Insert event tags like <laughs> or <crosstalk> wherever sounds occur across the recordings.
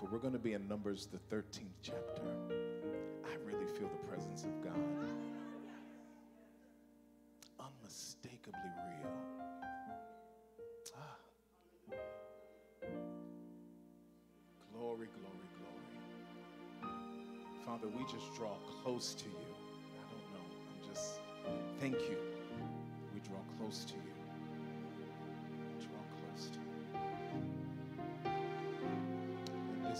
But we're going to be in Numbers, the 13th chapter. I really feel the presence of God. Unmistakably real. Ah. Glory, glory, glory. Father, we just draw close to you. I don't know. I'm just, thank you. We draw close to you.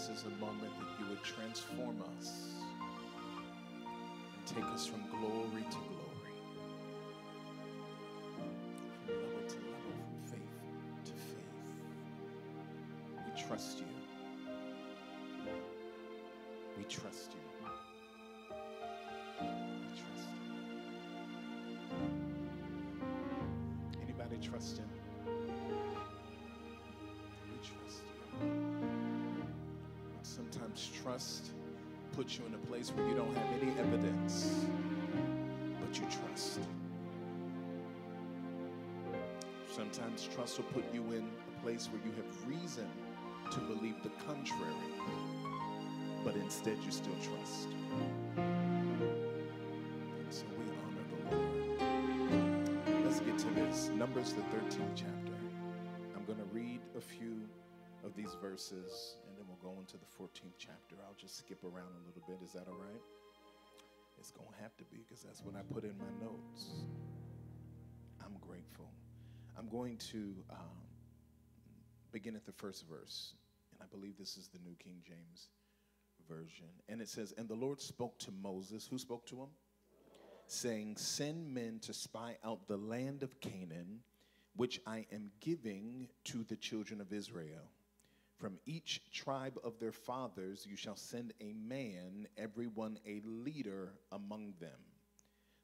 This is a moment that you would transform us and take us from glory to glory, from level to level, from faith to faith. We trust you. We trust you. We trust you. Anybody trust him? Trust puts you in a place where you don't have any evidence, but you trust. Sometimes trust will put you in a place where you have reason to believe the contrary, but instead you still trust. So we honor the Lord. Let's get to this. Numbers, the 13th chapter. I'm going to read a few of these verses and then we'll go into the 14th chapter. I'll just skip around a little bit. Is that all right? It's going to have to be because that's what I put in my notes. I'm grateful. I'm going to um, begin at the first verse, and I believe this is the New King James Version. And it says, And the Lord spoke to Moses. Who spoke to him? Saying, Send men to spy out the land of Canaan, which I am giving to the children of Israel. From each tribe of their fathers you shall send a man, everyone a leader among them.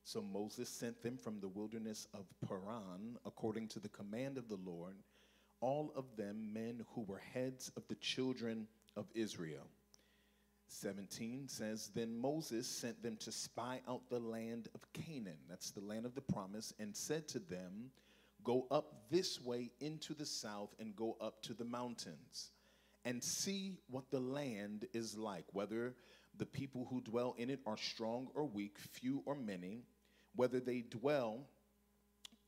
So Moses sent them from the wilderness of Paran, according to the command of the Lord, all of them men who were heads of the children of Israel. 17 says, Then Moses sent them to spy out the land of Canaan, that's the land of the promise, and said to them, Go up this way into the south and go up to the mountains and see what the land is like, whether the people who dwell in it are strong or weak, few or many, whether they dwell,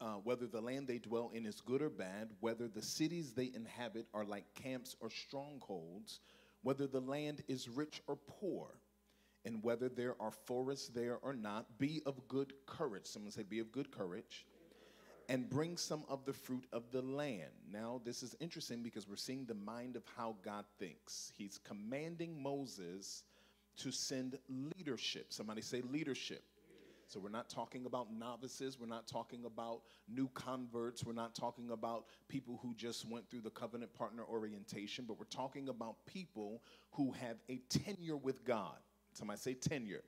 uh, whether the land they dwell in is good or bad, whether the cities they inhabit are like camps or strongholds, whether the land is rich or poor, and whether there are forests there or not, be of good courage. Someone say, be of good courage. And bring some of the fruit of the land. Now, this is interesting because we're seeing the mind of how God thinks. He's commanding Moses to send leadership. Somebody say leadership. So we're not talking about novices. We're not talking about new converts. We're not talking about people who just went through the covenant partner orientation, but we're talking about people who have a tenure with God. Somebody say tenure.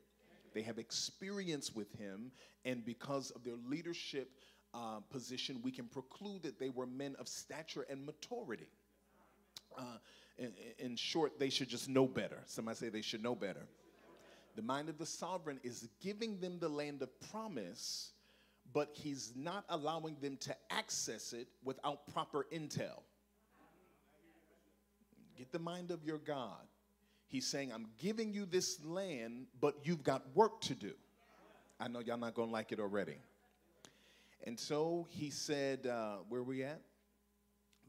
They have experience with Him, and because of their leadership uh, position, we can preclude that they were men of stature and maturity. Uh, in, in short, they should just know better. Somebody say they should know better. The mind of the sovereign is giving them the land of promise, but he's not allowing them to access it without proper intel. Get the mind of your God. He's saying, I'm giving you this land, but you've got work to do. I know y'all not gonna like it already. And so he said, uh, where are we at?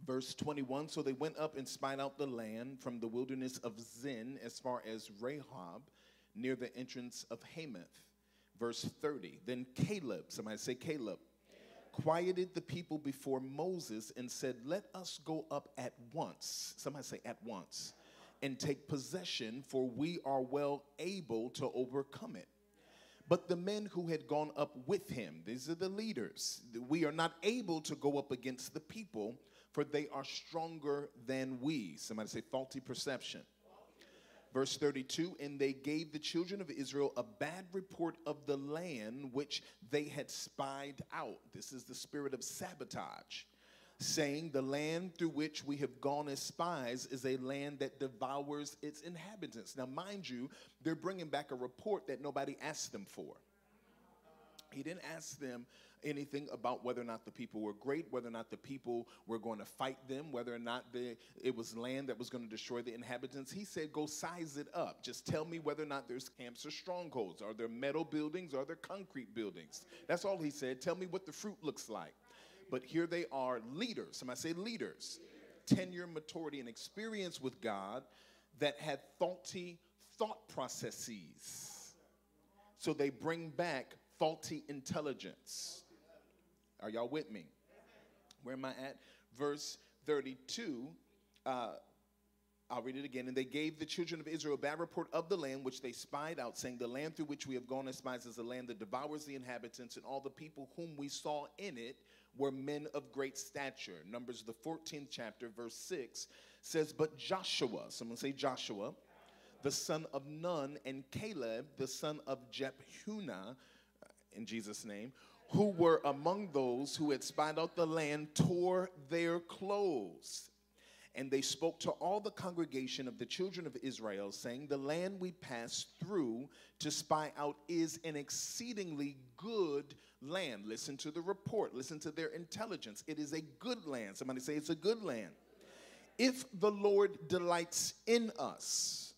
Verse 21 So they went up and spied out the land from the wilderness of Zin as far as Rehob near the entrance of Hamath. Verse 30. Then Caleb, somebody say Caleb, quieted the people before Moses and said, Let us go up at once. Somebody say at once. And take possession, for we are well able to overcome it. But the men who had gone up with him, these are the leaders, we are not able to go up against the people, for they are stronger than we. Somebody say faulty perception. Verse 32 And they gave the children of Israel a bad report of the land which they had spied out. This is the spirit of sabotage, saying, The land through which we have gone as spies is a land that devours its inhabitants. Now, mind you, they're bringing back a report that nobody asked them for. He didn't ask them anything about whether or not the people were great, whether or not the people were going to fight them, whether or not they, it was land that was going to destroy the inhabitants. He said, Go size it up. Just tell me whether or not there's camps or strongholds. Are there metal buildings? Are there concrete buildings? That's all he said. Tell me what the fruit looks like. But here they are leaders. Somebody say leaders. Tenure, maturity, and experience with God that had faulty thought processes. So they bring back faulty intelligence. Are y'all with me? Where am I at? Verse 32. Uh, I'll read it again. And they gave the children of Israel a bad report of the land which they spied out, saying, The land through which we have gone as spies is a land that devours the inhabitants, and all the people whom we saw in it were men of great stature. Numbers, the 14th chapter, verse 6 says, But Joshua, someone say Joshua, the son of Nun, and Caleb, the son of Jephunneh, uh, in Jesus' name, who were among those who had spied out the land, tore their clothes. And they spoke to all the congregation of the children of Israel, saying, The land we passed through to spy out is an exceedingly good land. Listen to the report, listen to their intelligence. It is a good land. Somebody say, It's a good land. If the Lord delights in us,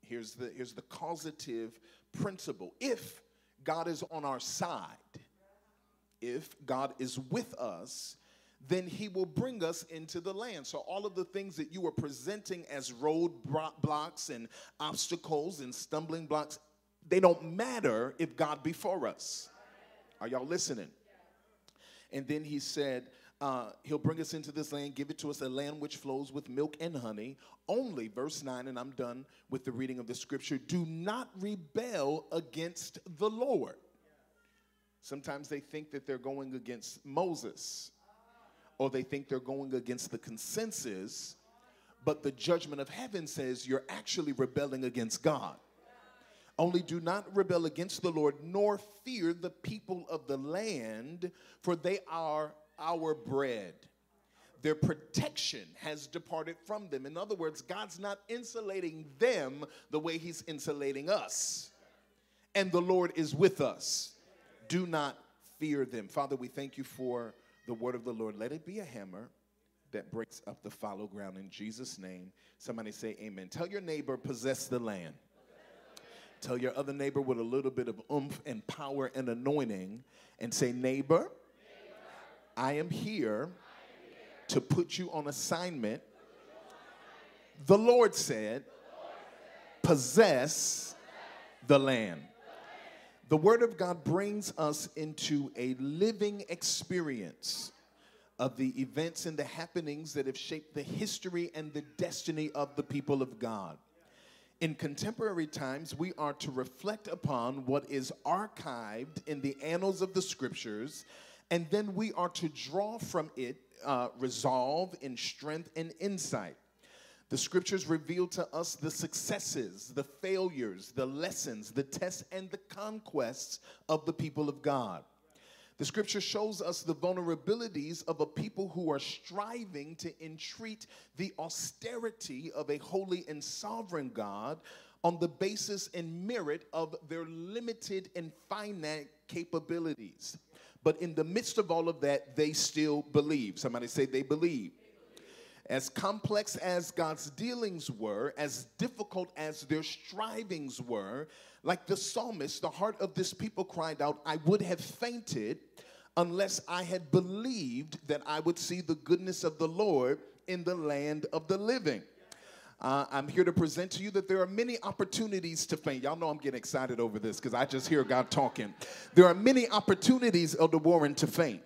here's the, here's the causative principle. If God is on our side, if God is with us, then he will bring us into the land. So, all of the things that you were presenting as roadblocks and obstacles and stumbling blocks, they don't matter if God be for us. Are y'all listening? And then he said, uh, he'll bring us into this land, give it to us, a land which flows with milk and honey. Only, verse 9, and I'm done with the reading of the scripture do not rebel against the Lord. Sometimes they think that they're going against Moses, or they think they're going against the consensus, but the judgment of heaven says you're actually rebelling against God. Only do not rebel against the Lord, nor fear the people of the land, for they are our bread. Their protection has departed from them. In other words, God's not insulating them the way He's insulating us. And the Lord is with us. Do not fear them. Father, we thank you for the word of the Lord. Let it be a hammer that breaks up the fallow ground in Jesus' name. Somebody say amen. Tell your neighbor, possess the land. Tell your other neighbor with a little bit of oomph and power and anointing and say, neighbor, I am here to put you on assignment. The Lord said, possess the land. The Word of God brings us into a living experience of the events and the happenings that have shaped the history and the destiny of the people of God. In contemporary times, we are to reflect upon what is archived in the annals of the scriptures and then we are to draw from it uh, resolve and strength and insight. The scriptures reveal to us the successes, the failures, the lessons, the tests, and the conquests of the people of God. The scripture shows us the vulnerabilities of a people who are striving to entreat the austerity of a holy and sovereign God on the basis and merit of their limited and finite capabilities. But in the midst of all of that, they still believe. Somebody say they believe. As complex as God's dealings were, as difficult as their strivings were, like the psalmist, the heart of this people cried out, I would have fainted unless I had believed that I would see the goodness of the Lord in the land of the living. Uh, I'm here to present to you that there are many opportunities to faint. Y'all know I'm getting excited over this because I just hear God talking. There are many opportunities, Elder Warren, to faint.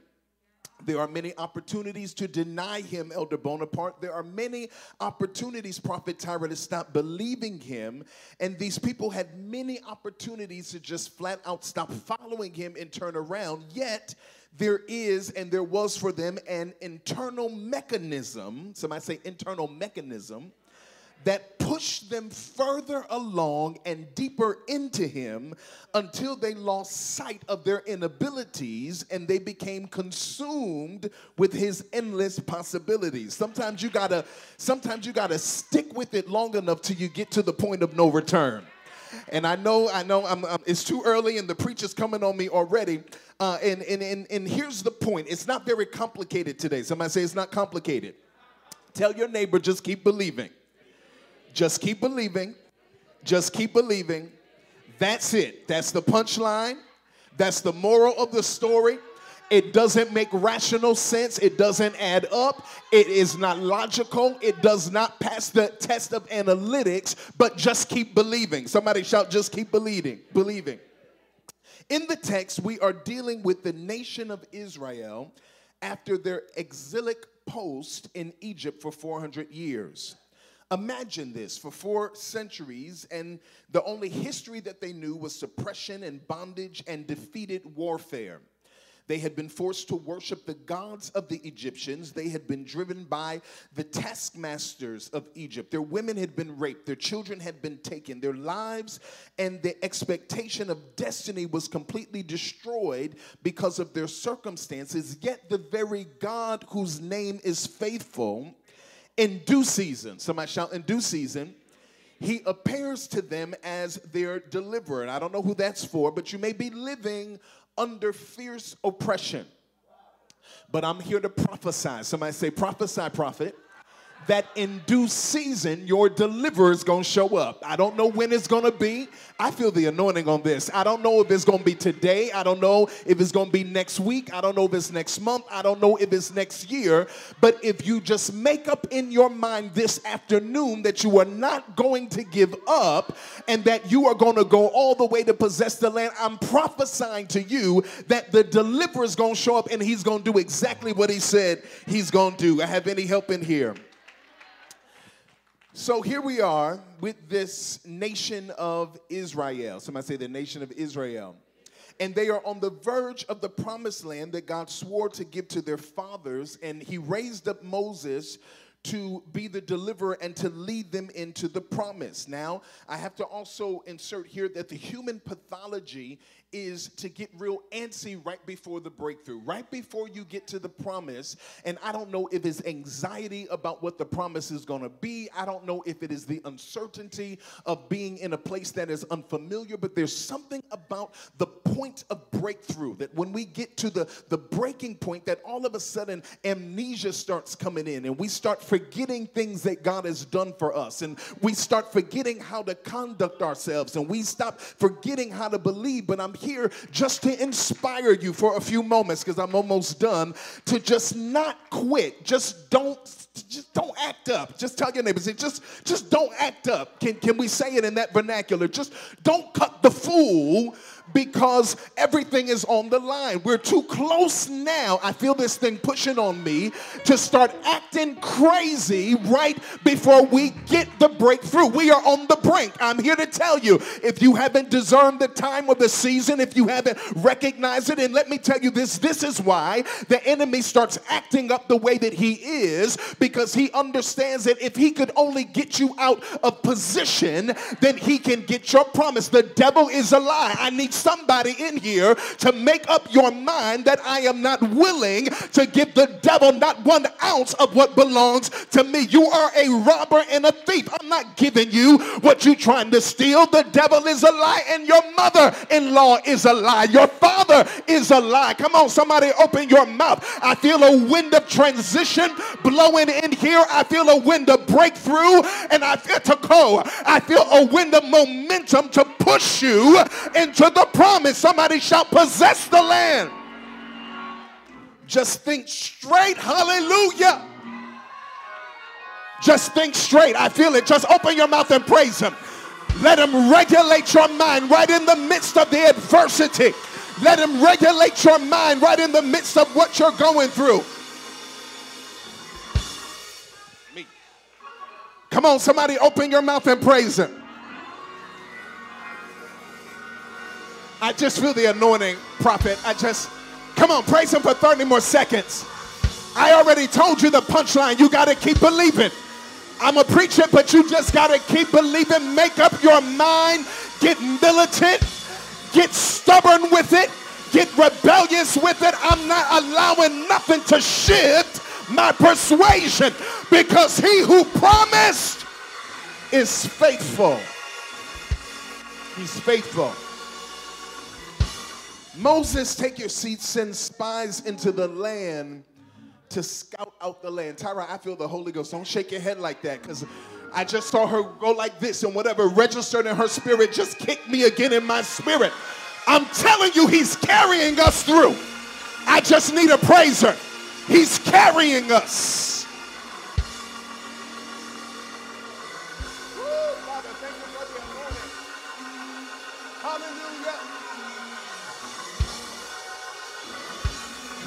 There are many opportunities to deny him, Elder Bonaparte. There are many opportunities, Prophet Tyra, to stop believing him. And these people had many opportunities to just flat out stop following him and turn around. Yet, there is and there was for them an internal mechanism. Somebody say internal mechanism that pushed them further along and deeper into Him until they lost sight of their inabilities and they became consumed with His endless possibilities. Sometimes you gotta, sometimes you gotta stick with it long enough till you get to the point of no return. And I know, I know, I'm, I'm, it's too early, and the preacher's coming on me already. Uh, and, and, and, and here's the point it's not very complicated today. Somebody say it's not complicated. Tell your neighbor, just keep believing. Just keep believing. Just keep believing. That's it. That's the punchline. That's the moral of the story. It doesn't make rational sense. It doesn't add up. It is not logical. It does not pass the test of analytics, but just keep believing. Somebody shout, just keep believing. Believing. In the text, we are dealing with the nation of Israel after their exilic post in Egypt for 400 years. Imagine this for four centuries, and the only history that they knew was suppression and bondage and defeated warfare. They had been forced to worship the gods of the Egyptians. They had been driven by the taskmasters of Egypt. Their women had been raped. Their children had been taken. Their lives and the expectation of destiny was completely destroyed because of their circumstances. Yet the very God whose name is faithful, in due season, somebody shout, in due season, he appears to them as their deliverer. And I don't know who that's for, but you may be living under fierce oppression. But I'm here to prophesy. Somebody say, prophesy, prophet that in due season your deliverer is going to show up. I don't know when it's going to be. I feel the anointing on this. I don't know if it's going to be today. I don't know if it's going to be next week. I don't know if it's next month. I don't know if it's next year. But if you just make up in your mind this afternoon that you are not going to give up and that you are going to go all the way to possess the land, I'm prophesying to you that the deliverer is going to show up and he's going to do exactly what he said he's going to do. I have any help in here? So here we are with this nation of Israel. Somebody say the nation of Israel. And they are on the verge of the promised land that God swore to give to their fathers. And he raised up Moses to be the deliverer and to lead them into the promise. Now, I have to also insert here that the human pathology is to get real antsy right before the breakthrough, right before you get to the promise. And I don't know if it's anxiety about what the promise is going to be. I don't know if it is the uncertainty of being in a place that is unfamiliar, but there's something about the point of breakthrough that when we get to the, the breaking point, that all of a sudden amnesia starts coming in and we start forgetting things that God has done for us. And we start forgetting how to conduct ourselves and we stop forgetting how to believe. But I'm here just to inspire you for a few moments because I'm almost done to just not quit. Just don't just don't act up. Just tell your neighbors, just just don't act up. Can can we say it in that vernacular? Just don't cut the fool because everything is on the line. We're too close now. I feel this thing pushing on me to start acting crazy right before we get the breakthrough. We are on the brink. I'm here to tell you if you haven't discerned the time of the season, if you haven't recognized it, and let me tell you this this is why the enemy starts acting up the way that he is because he understands that if he could only get you out of position, then he can get your promise. The devil is a lie. I need somebody in here to make up your mind that I am not willing to give the devil not one ounce of what belongs to me. You are a robber and a thief. I'm not giving you what you're trying to steal. The devil is a lie, and your mother in law is a lie. Your father is a lie. Come on, somebody, open your mouth. I feel a wind of transition blowing in here. I feel a wind of breakthrough, and I feel to go. I feel a wind of momentum to push you into the promise. Somebody shall possess the land. Just think straight. Hallelujah. Just think straight. I feel it. Just open your mouth and praise Him. Let Him regulate your mind right in the midst of the adversity. Let Him regulate your mind right in the midst of what you're going through. Me. Come on, somebody, open your mouth and praise Him. I just feel the anointing, prophet. I just, come on, praise him for 30 more seconds. I already told you the punchline. You got to keep believing. I'm a preacher, but you just got to keep believing. Make up your mind. Get militant. Get stubborn with it. Get rebellious with it. I'm not allowing nothing to shift my persuasion because he who promised is faithful. He's faithful. Moses, take your seat, send spies into the land to scout out the land. Tyra, I feel the Holy Ghost. Don't shake your head like that because I just saw her go like this, and whatever registered in her spirit just kicked me again in my spirit. I'm telling you, He's carrying us through. I just need a praiser. He's carrying us.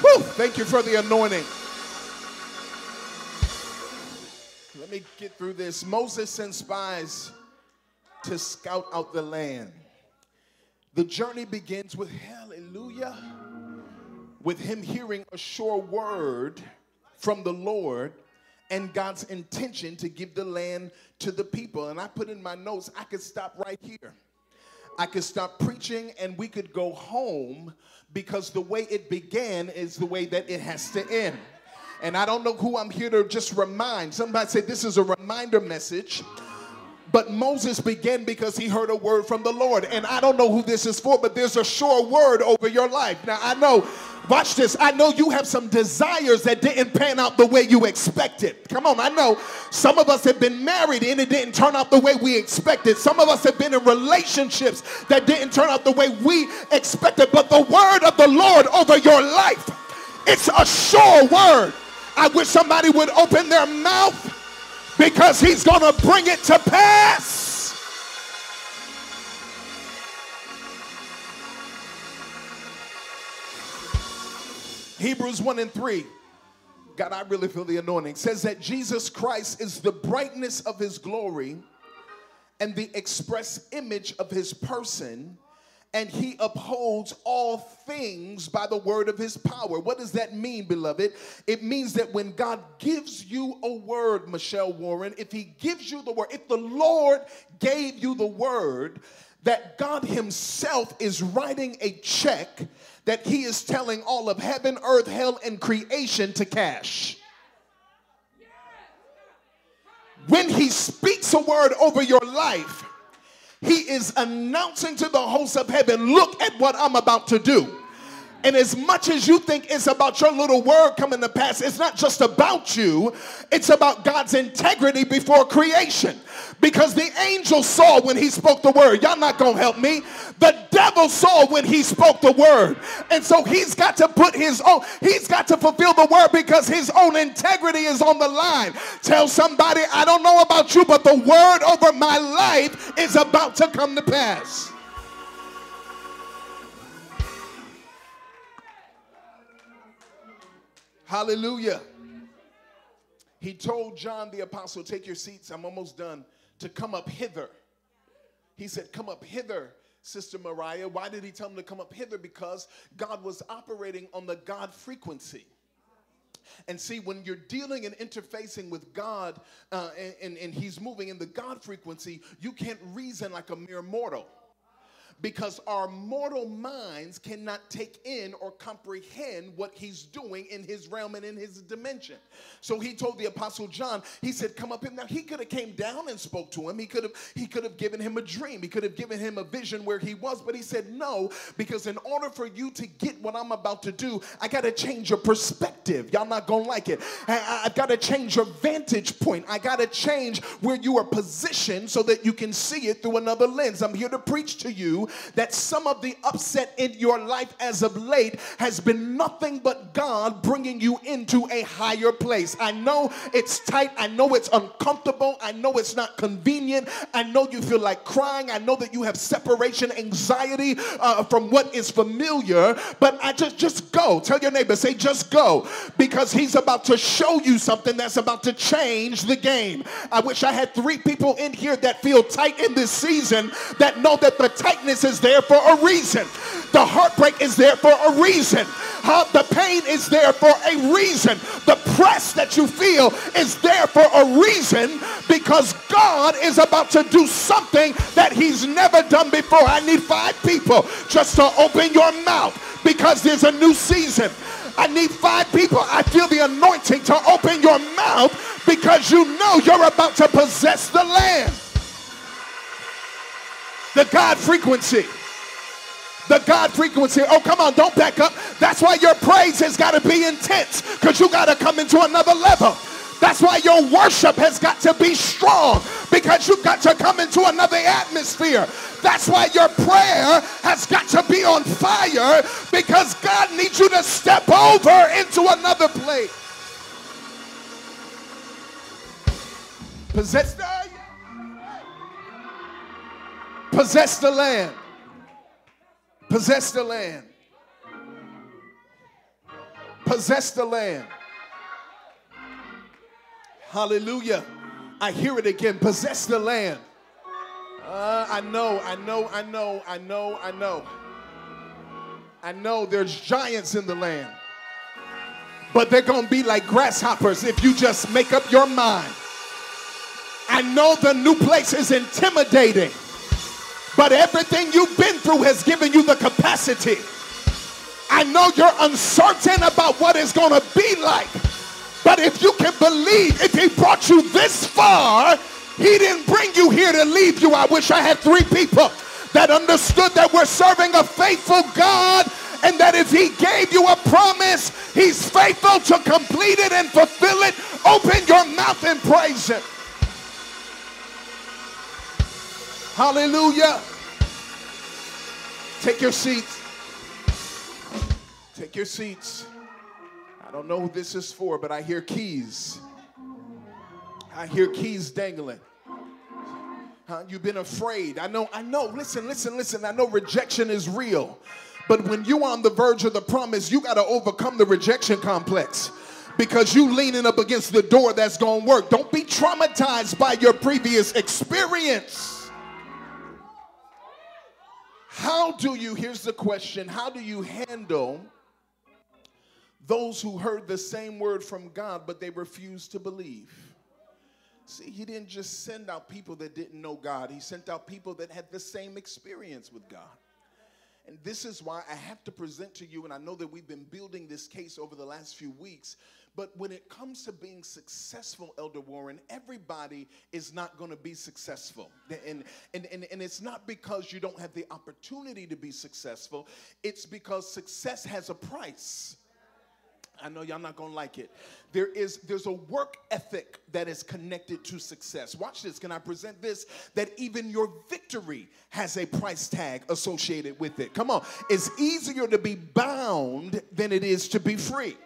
Woo, thank you for the anointing. Let me get through this. Moses sent spies to scout out the land. The journey begins with hallelujah, with him hearing a sure word from the Lord and God's intention to give the land to the people. And I put in my notes, I could stop right here. I could stop preaching and we could go home because the way it began is the way that it has to end. And I don't know who I'm here to just remind. Somebody say this is a reminder message. But Moses began because he heard a word from the Lord. And I don't know who this is for, but there's a sure word over your life. Now, I know Watch this. I know you have some desires that didn't pan out the way you expected. Come on, I know some of us have been married and it didn't turn out the way we expected. Some of us have been in relationships that didn't turn out the way we expected. But the word of the Lord over your life, it's a sure word. I wish somebody would open their mouth because he's going to bring it to pass. Hebrews 1 and 3. God, I really feel the anointing. Says that Jesus Christ is the brightness of his glory and the express image of his person, and he upholds all things by the word of his power. What does that mean, beloved? It means that when God gives you a word, Michelle Warren, if he gives you the word, if the Lord gave you the word, that God himself is writing a check that he is telling all of heaven, earth, hell, and creation to cash. When he speaks a word over your life, he is announcing to the hosts of heaven, Look at what I'm about to do. And as much as you think it's about your little word coming to pass, it's not just about you, it's about God's integrity before creation. Because the angel saw when he spoke the word. Y'all not gonna help me. The devil saw when he spoke the word. And so he's got to put his own, he's got to fulfill the word because his own integrity is on the line. Tell somebody, I don't know about you, but the word over my life is about to come to pass. Hallelujah. He told John the apostle, Take your seats, I'm almost done, to come up hither. He said, Come up hither, Sister Mariah. Why did he tell him to come up hither? Because God was operating on the God frequency. And see, when you're dealing and interfacing with God uh, and, and, and He's moving in the God frequency, you can't reason like a mere mortal because our mortal minds cannot take in or comprehend what he's doing in his realm and in his dimension. So he told the apostle John, he said, "Come up in now." He could have came down and spoke to him. He could have he could have given him a dream. He could have given him a vision where he was, but he said, "No, because in order for you to get what I'm about to do, I got to change your perspective. Y'all not to like it. I, I've got to change your vantage point. I got to change where you are positioned so that you can see it through another lens. I'm here to preach to you that some of the upset in your life as of late has been nothing but God bringing you into a higher place. I know it's tight. I know it's uncomfortable. I know it's not convenient. I know you feel like crying. I know that you have separation anxiety uh, from what is familiar. But I just just go. Tell your neighbor, say just go, because He's about to show you something that's about to change the game. I wish I had three people in here that feel tight in this season that know that the tightness is there for a reason. The heartbreak is there for a reason. How the pain is there for a reason. The press that you feel is there for a reason because God is about to do something that He's never done before. I need five people just to open your mouth because there's a new season. I need five people. I feel the anointing to open your mouth because you know you're about to possess the land. The God frequency. The God frequency. Oh, come on, don't back up. That's why your praise has got to be intense because you got to come into another level. That's why your worship has got to be strong because you've got to come into another atmosphere. That's why your prayer has got to be on fire because God needs you to step over into another place. Possess the, possess the land. Possess the land. Possess the land. Hallelujah. I hear it again. Possess the land. Uh, I know, I know, I know, I know, I know. I know there's giants in the land. But they're going to be like grasshoppers if you just make up your mind. I know the new place is intimidating, but everything you've been through has given you the capacity. I know you're uncertain about what it's going to be like. But if you can believe, if he brought you this far, he didn't bring you here to leave you. I wish I had three people that understood that we're serving a faithful God and that if he gave you a promise, he's faithful to complete it and fulfill it. Open your mouth and praise him. Hallelujah. Take your seats. Take your seats. I don't know who this is for, but I hear keys. I hear keys dangling. Huh? You've been afraid. I know, I know. Listen, listen, listen. I know rejection is real. But when you're on the verge of the promise, you got to overcome the rejection complex because you leaning up against the door that's going to work. Don't be traumatized by your previous experience. How do you, here's the question, how do you handle those who heard the same word from God, but they refused to believe. See, he didn't just send out people that didn't know God, he sent out people that had the same experience with God. And this is why I have to present to you, and I know that we've been building this case over the last few weeks, but when it comes to being successful, Elder Warren, everybody is not going to be successful. And, and, and, and it's not because you don't have the opportunity to be successful, it's because success has a price. I know y'all not gonna like it. There is there's a work ethic that is connected to success. Watch this. Can I present this? That even your victory has a price tag associated with it. Come on. It's easier to be bound than it is to be free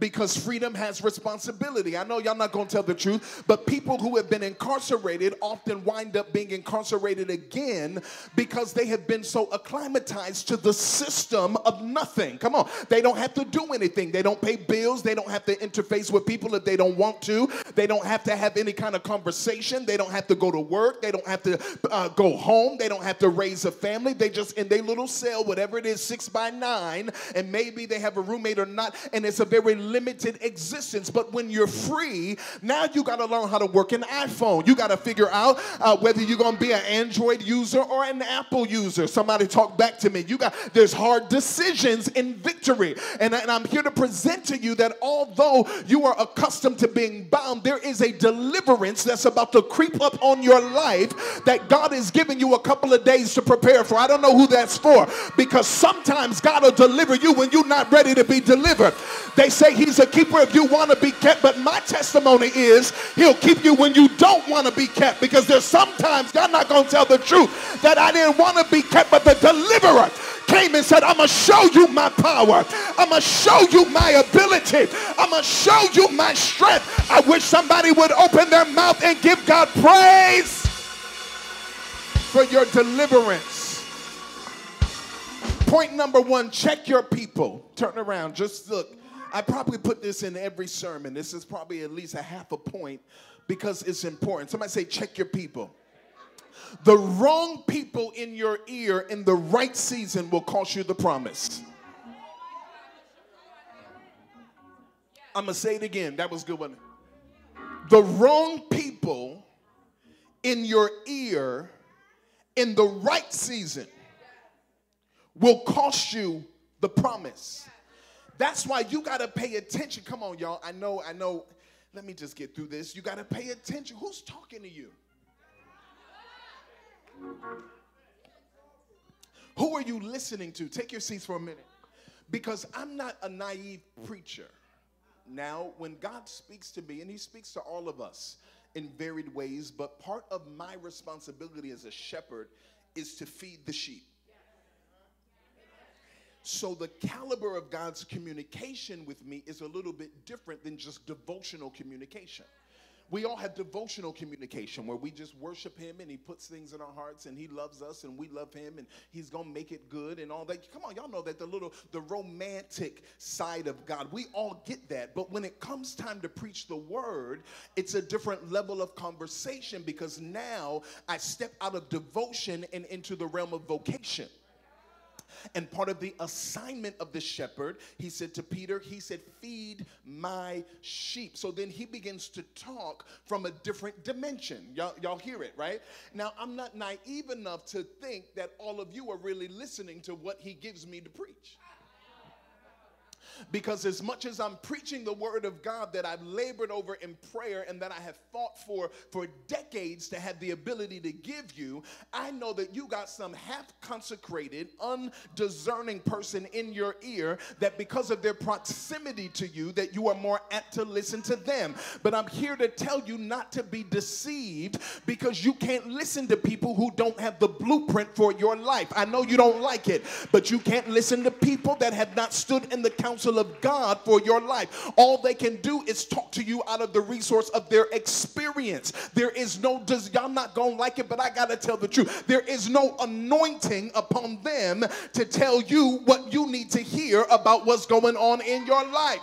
because freedom has responsibility. I know y'all not going to tell the truth, but people who have been incarcerated often wind up being incarcerated again because they have been so acclimatized to the system of nothing. Come on. They don't have to do anything. They don't pay bills. They don't have to interface with people if they don't want to. They don't have to have any kind of conversation. They don't have to go to work. They don't have to uh, go home. They don't have to raise a family. They just in their little cell, whatever it is, six by nine, and maybe they have a roommate or not, and it's a very limited existence. But when you're free, now you got to learn how to work an iPhone. You got to figure out uh, whether you're going to be an Android user or an Apple user. Somebody talk back to me. You got there's hard decisions in victory, and, and I'm here to present to you that although you are accustomed to being bound, there is a deliverance that's about to creep up on your life that God is giving you a couple of days to prepare for. I don't know who that's for because sometimes God will deliver you when you're not ready to be delivered. They say He's a keeper if you want to be kept, but my testimony is He'll keep you when you don't want to be kept because there's sometimes God not going to tell the truth that I didn't want to be kept, but the deliverer came and said, I'm going to show you my power. I'm going to show you my ability. I'm going to show you my strength. I wish somebody would open their mouth and give God praise for your deliverance. Point number one check your people. Turn around. Just look. I probably put this in every sermon. This is probably at least a half a point because it's important. Somebody say, check your people. The wrong people in your ear in the right season will cost you the promise. I'm going to say it again. That was good one. The wrong people in your ear in the right season will cost you the promise. That's why you got to pay attention. Come on, y'all. I know, I know. Let me just get through this. You got to pay attention. Who's talking to you? Who are you listening to? Take your seats for a minute. Because I'm not a naive preacher. Now, when God speaks to me, and He speaks to all of us in varied ways, but part of my responsibility as a shepherd is to feed the sheep. So, the caliber of God's communication with me is a little bit different than just devotional communication. We all have devotional communication where we just worship Him and He puts things in our hearts and He loves us and we love Him and He's gonna make it good and all that. Come on, y'all know that the little, the romantic side of God. We all get that. But when it comes time to preach the Word, it's a different level of conversation because now I step out of devotion and into the realm of vocation. And part of the assignment of the shepherd, he said to Peter, he said, Feed my sheep. So then he begins to talk from a different dimension. Y'all, y'all hear it, right? Now, I'm not naive enough to think that all of you are really listening to what he gives me to preach. Because as much as I'm preaching the word of God that I've labored over in prayer and that I have fought for for decades to have the ability to give you, I know that you got some half consecrated, undiscerning person in your ear that because of their proximity to you that you are more apt to listen to them. But I'm here to tell you not to be deceived because you can't listen to people who don't have the blueprint for your life. I know you don't like it, but you can't listen to people that have not stood in the council counsel of God for your life. All they can do is talk to you out of the resource of their experience. There is no, y'all not gonna like it, but I gotta tell the truth. There is no anointing upon them to tell you what you need to hear about what's going on in your life.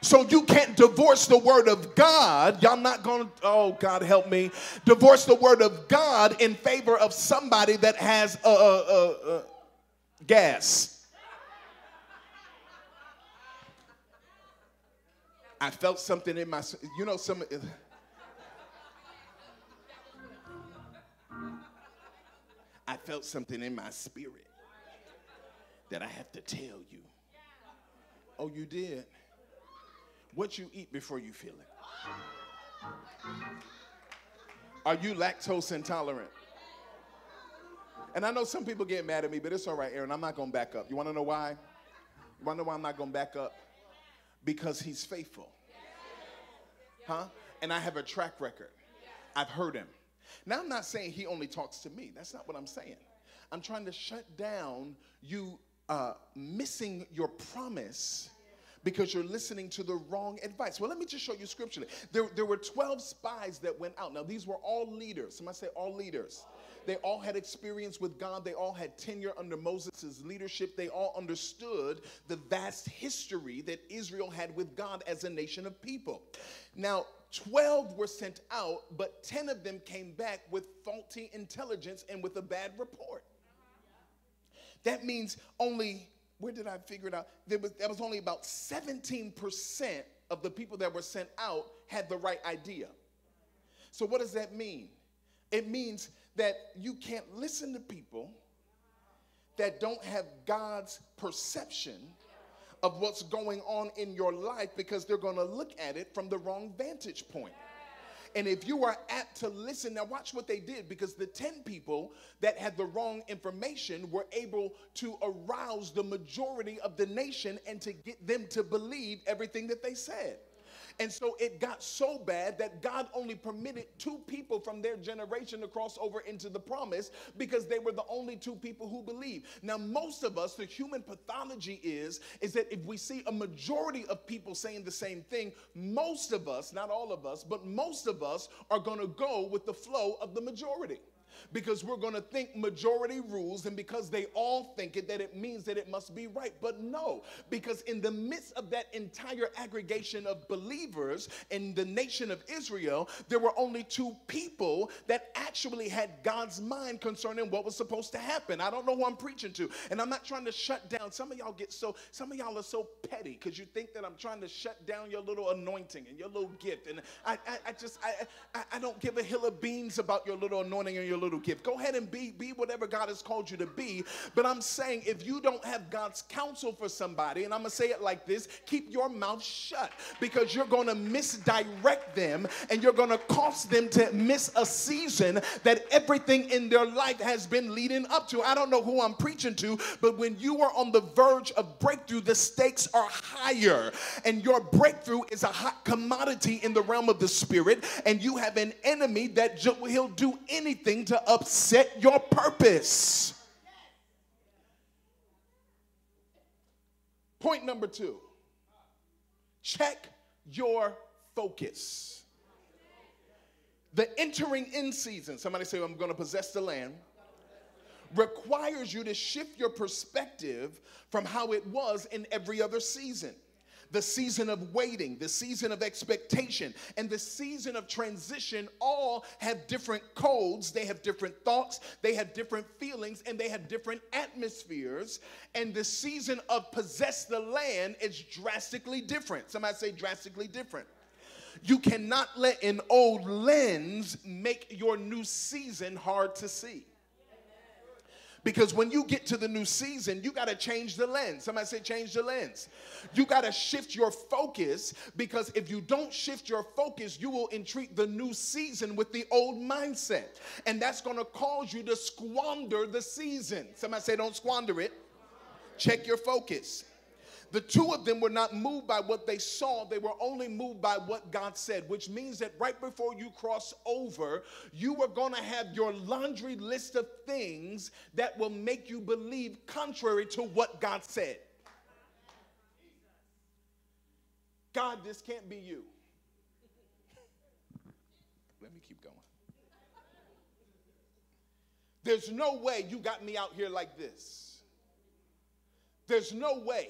So you can't divorce the word of God. Y'all not going to, oh, God help me. Divorce the word of God in favor of somebody that has a, a, a, a gas. I felt something in my, you know, some. I felt something in my spirit that I have to tell you. Oh, you did? What you eat before you feel it? Are you lactose intolerant? And I know some people get mad at me, but it's all right, Aaron. I'm not going to back up. You want to know why? You want to know why I'm not going to back up? Because he's faithful. Huh? And I have a track record. I've heard him. Now, I'm not saying he only talks to me. That's not what I'm saying. I'm trying to shut down you uh, missing your promise because you're listening to the wrong advice. Well, let me just show you scripturally. There, there were 12 spies that went out. Now, these were all leaders. Somebody say all leaders. They all had experience with God. They all had tenure under Moses' leadership. They all understood the vast history that Israel had with God as a nation of people. Now, 12 were sent out, but 10 of them came back with faulty intelligence and with a bad report. That means only, where did I figure it out? There was, that was only about 17% of the people that were sent out had the right idea. So, what does that mean? It means that you can't listen to people that don't have God's perception of what's going on in your life because they're going to look at it from the wrong vantage point. And if you are apt to listen, now watch what they did because the 10 people that had the wrong information were able to arouse the majority of the nation and to get them to believe everything that they said. And so it got so bad that God only permitted two people from their generation to cross over into the promise because they were the only two people who believed. Now, most of us, the human pathology is, is that if we see a majority of people saying the same thing, most of us, not all of us, but most of us are going to go with the flow of the majority because we're going to think majority rules, and because they all think it, that it means that it must be right. But no, because in the midst of that entire aggregation of believers in the nation of Israel, there were only two people that actually had God's mind concerning what was supposed to happen. I don't know who I'm preaching to, and I'm not trying to shut down. Some of y'all get so, some of y'all are so petty because you think that I'm trying to shut down your little anointing and your little gift. And I, I, I just, I, I, I don't give a hill of beans about your little anointing and your little little gift. Go ahead and be, be whatever God has called you to be. But I'm saying if you don't have God's counsel for somebody, and I'm going to say it like this keep your mouth shut because you're going to misdirect them and you're going to cause them to miss a season that everything in their life has been leading up to. I don't know who I'm preaching to, but when you are on the verge of breakthrough, the stakes are higher. And your breakthrough is a hot commodity in the realm of the spirit. And you have an enemy that he'll do anything to upset your purpose. Point number two check your focus. The entering in season, somebody say, I'm going to possess the land, requires you to shift your perspective from how it was in every other season the season of waiting, the season of expectation, and the season of transition all have different codes. They have different thoughts, they have different feelings, and they have different atmospheres. And the season of possess the land is drastically different. Somebody say drastically different. You cannot let an old lens make your new season hard to see. Because when you get to the new season, you got to change the lens. Somebody say, change the lens. You got to shift your focus because if you don't shift your focus, you will entreat the new season with the old mindset. And that's going to cause you to squander the season. Somebody say, don't squander it. Check your focus. The two of them were not moved by what they saw, they were only moved by what God said, which means that right before you cross over, you are going to have your laundry list of things that will make you believe contrary to what God said. God, this can't be you. Let me keep going. There's no way you got me out here like this. There's no way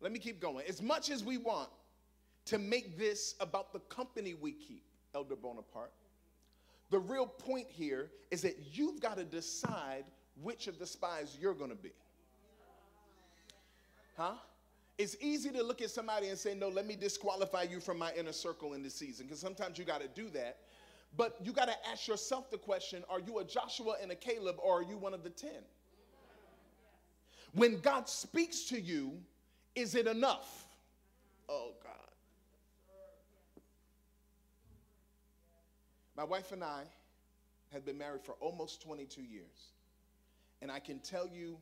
let me keep going. As much as we want to make this about the company we keep, Elder Bonaparte, the real point here is that you've got to decide which of the spies you're going to be. Huh? It's easy to look at somebody and say, No, let me disqualify you from my inner circle in this season, because sometimes you got to do that. But you got to ask yourself the question Are you a Joshua and a Caleb, or are you one of the 10? When God speaks to you, is it enough? Oh, God. My wife and I had been married for almost 22 years. And I can tell you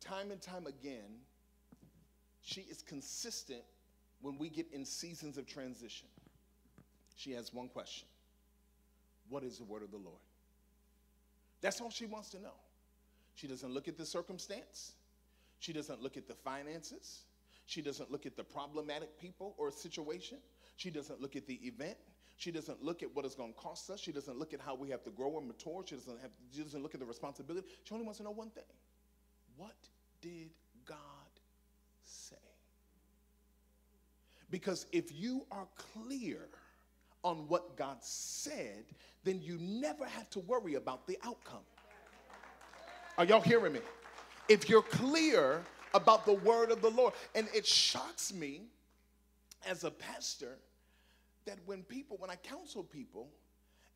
time and time again, she is consistent when we get in seasons of transition. She has one question What is the word of the Lord? That's all she wants to know. She doesn't look at the circumstance, she doesn't look at the finances, she doesn't look at the problematic people or situation. She doesn't look at the event. She doesn't look at what it's going to cost us. She doesn't look at how we have to grow and mature. She doesn't, have, she doesn't look at the responsibility. She only wants to know one thing What did God say? Because if you are clear on what God said, then you never have to worry about the outcome. Are y'all hearing me? If you're clear about the word of the Lord. And it shocks me as a pastor that when people, when I counsel people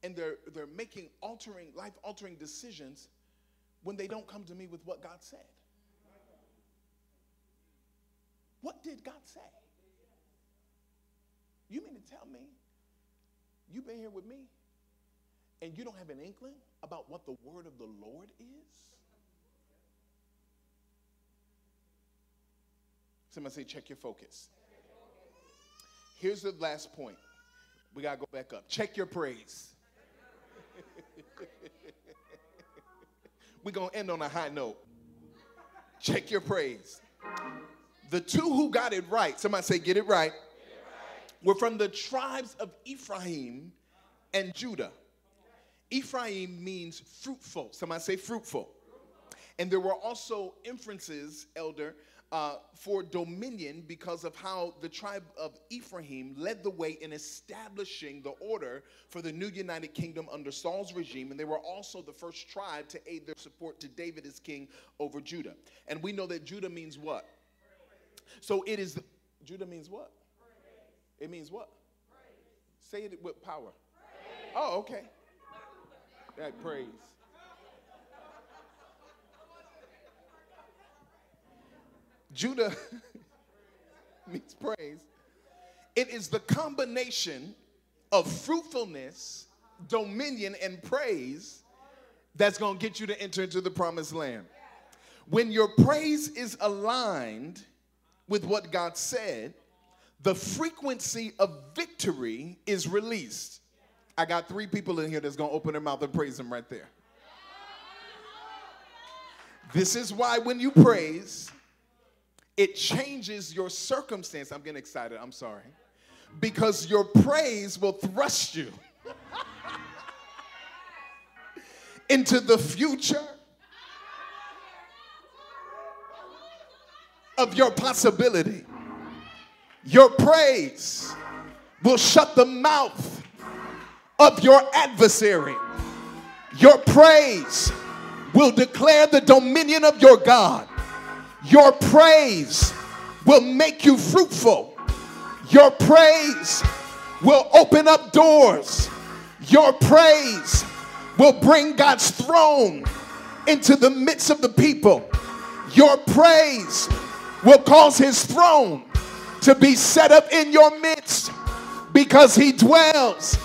and they're, they're making altering, life altering decisions, when they don't come to me with what God said. What did God say? You mean to tell me you've been here with me and you don't have an inkling about what the word of the Lord is? Somebody say, check your focus. Here's the last point. We got to go back up. Check your praise. We're going to end on a high note. Check your praise. The two who got it right, somebody say, get it right, were from the tribes of Ephraim and Judah. Ephraim means fruitful. Somebody say fruitful. And there were also inferences, elder, uh, for dominion because of how the tribe of Ephraim led the way in establishing the order for the new United Kingdom under Saul's regime. And they were also the first tribe to aid their support to David as king over Judah. And we know that Judah means what? So it is, Judah means what? It means what? Say it with power. Oh, okay. That praise. Judah <laughs> means praise. It is the combination of fruitfulness, dominion, and praise that's going to get you to enter into the promised land. When your praise is aligned with what God said, the frequency of victory is released. I got three people in here that's going to open their mouth and praise Him right there. This is why when you praise, it changes your circumstance. I'm getting excited, I'm sorry. Because your praise will thrust you <laughs> into the future of your possibility. Your praise will shut the mouth of your adversary. Your praise will declare the dominion of your God. Your praise will make you fruitful. Your praise will open up doors. Your praise will bring God's throne into the midst of the people. Your praise will cause his throne to be set up in your midst because he dwells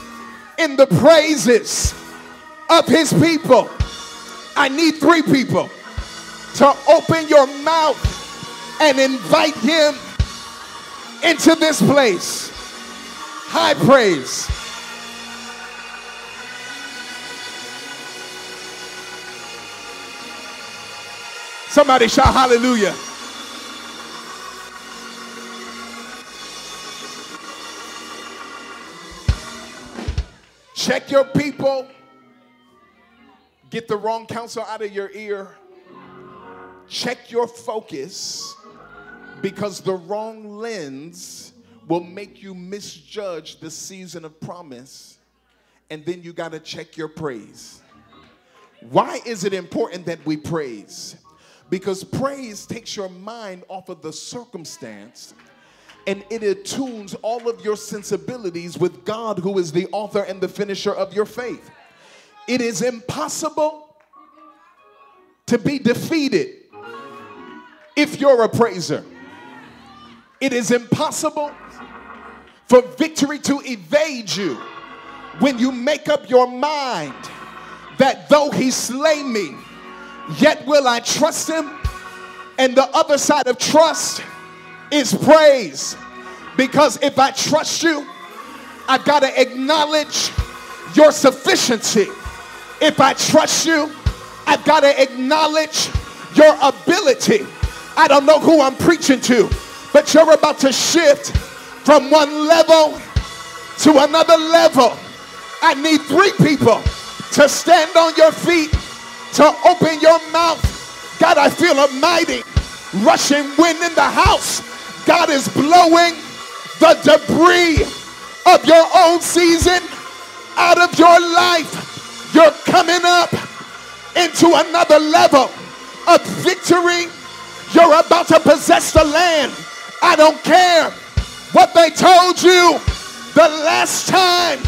in the praises of his people. I need three people to open your mouth and invite him into this place. High praise. Somebody shout hallelujah. Check your people. Get the wrong counsel out of your ear. Check your focus because the wrong lens will make you misjudge the season of promise. And then you got to check your praise. Why is it important that we praise? Because praise takes your mind off of the circumstance and it attunes all of your sensibilities with God, who is the author and the finisher of your faith. It is impossible to be defeated if you're a praiser. It is impossible for victory to evade you when you make up your mind that though he slay me, yet will I trust him. And the other side of trust is praise. Because if I trust you, I've got to acknowledge your sufficiency. If I trust you, I've got to acknowledge your ability. I don't know who I'm preaching to, but you're about to shift from one level to another level. I need three people to stand on your feet, to open your mouth. God, I feel a mighty rushing wind in the house. God is blowing the debris of your old season out of your life. You're coming up into another level of victory. You're about to possess the land. I don't care what they told you the last time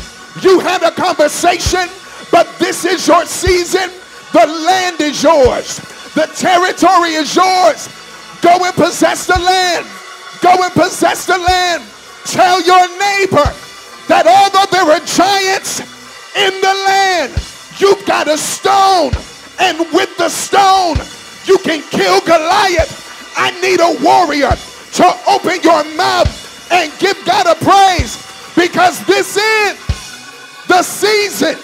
you had a conversation, but this is your season. The land is yours, the territory is yours. Go and possess the land. Go and possess the land. Tell your neighbor that although there are giants in the land, you've got a stone. And with the stone, you can kill Goliath. I need a warrior to open your mouth and give God a praise because this is the season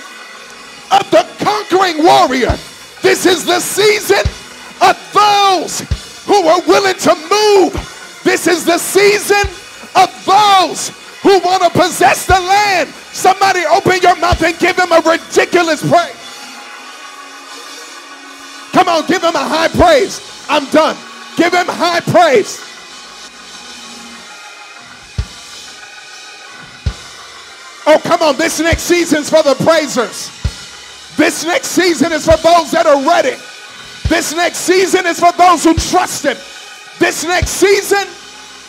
of the conquering warrior. This is the season of those who are willing to move this is the season of those who want to possess the land. Somebody open your mouth and give him a ridiculous praise. Come on, give him a high praise. I'm done. Give him high praise. Oh, come on. This next season's for the praisers. This next season is for those that are ready. This next season is for those who trust him. This next season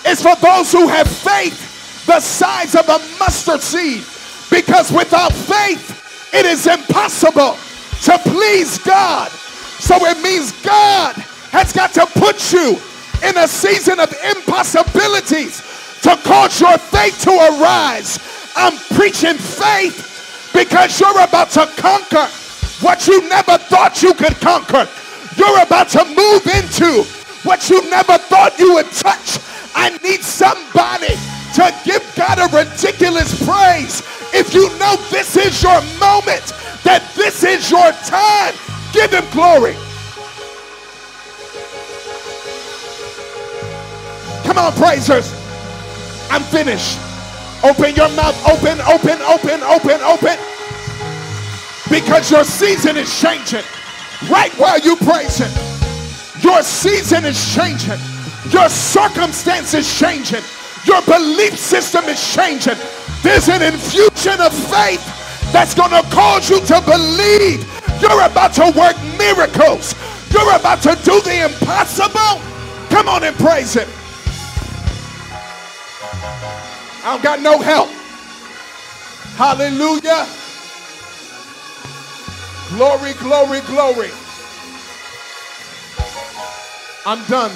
is for those who have faith the size of a mustard seed. Because without faith, it is impossible to please God. So it means God has got to put you in a season of impossibilities to cause your faith to arise. I'm preaching faith because you're about to conquer what you never thought you could conquer. You're about to move into what you never thought you would touch. I need somebody to give God a ridiculous praise. If you know this is your moment, that this is your time, give him glory. Come on, praisers. I'm finished. Open your mouth. Open, open, open, open, open. Because your season is changing. Right while you praise Him. Your season is changing. Your circumstance is changing. Your belief system is changing. There's an infusion of faith that's going to cause you to believe you're about to work miracles. You're about to do the impossible. Come on and praise Him. I don't got no help. Hallelujah. Glory, glory, glory. I'm done.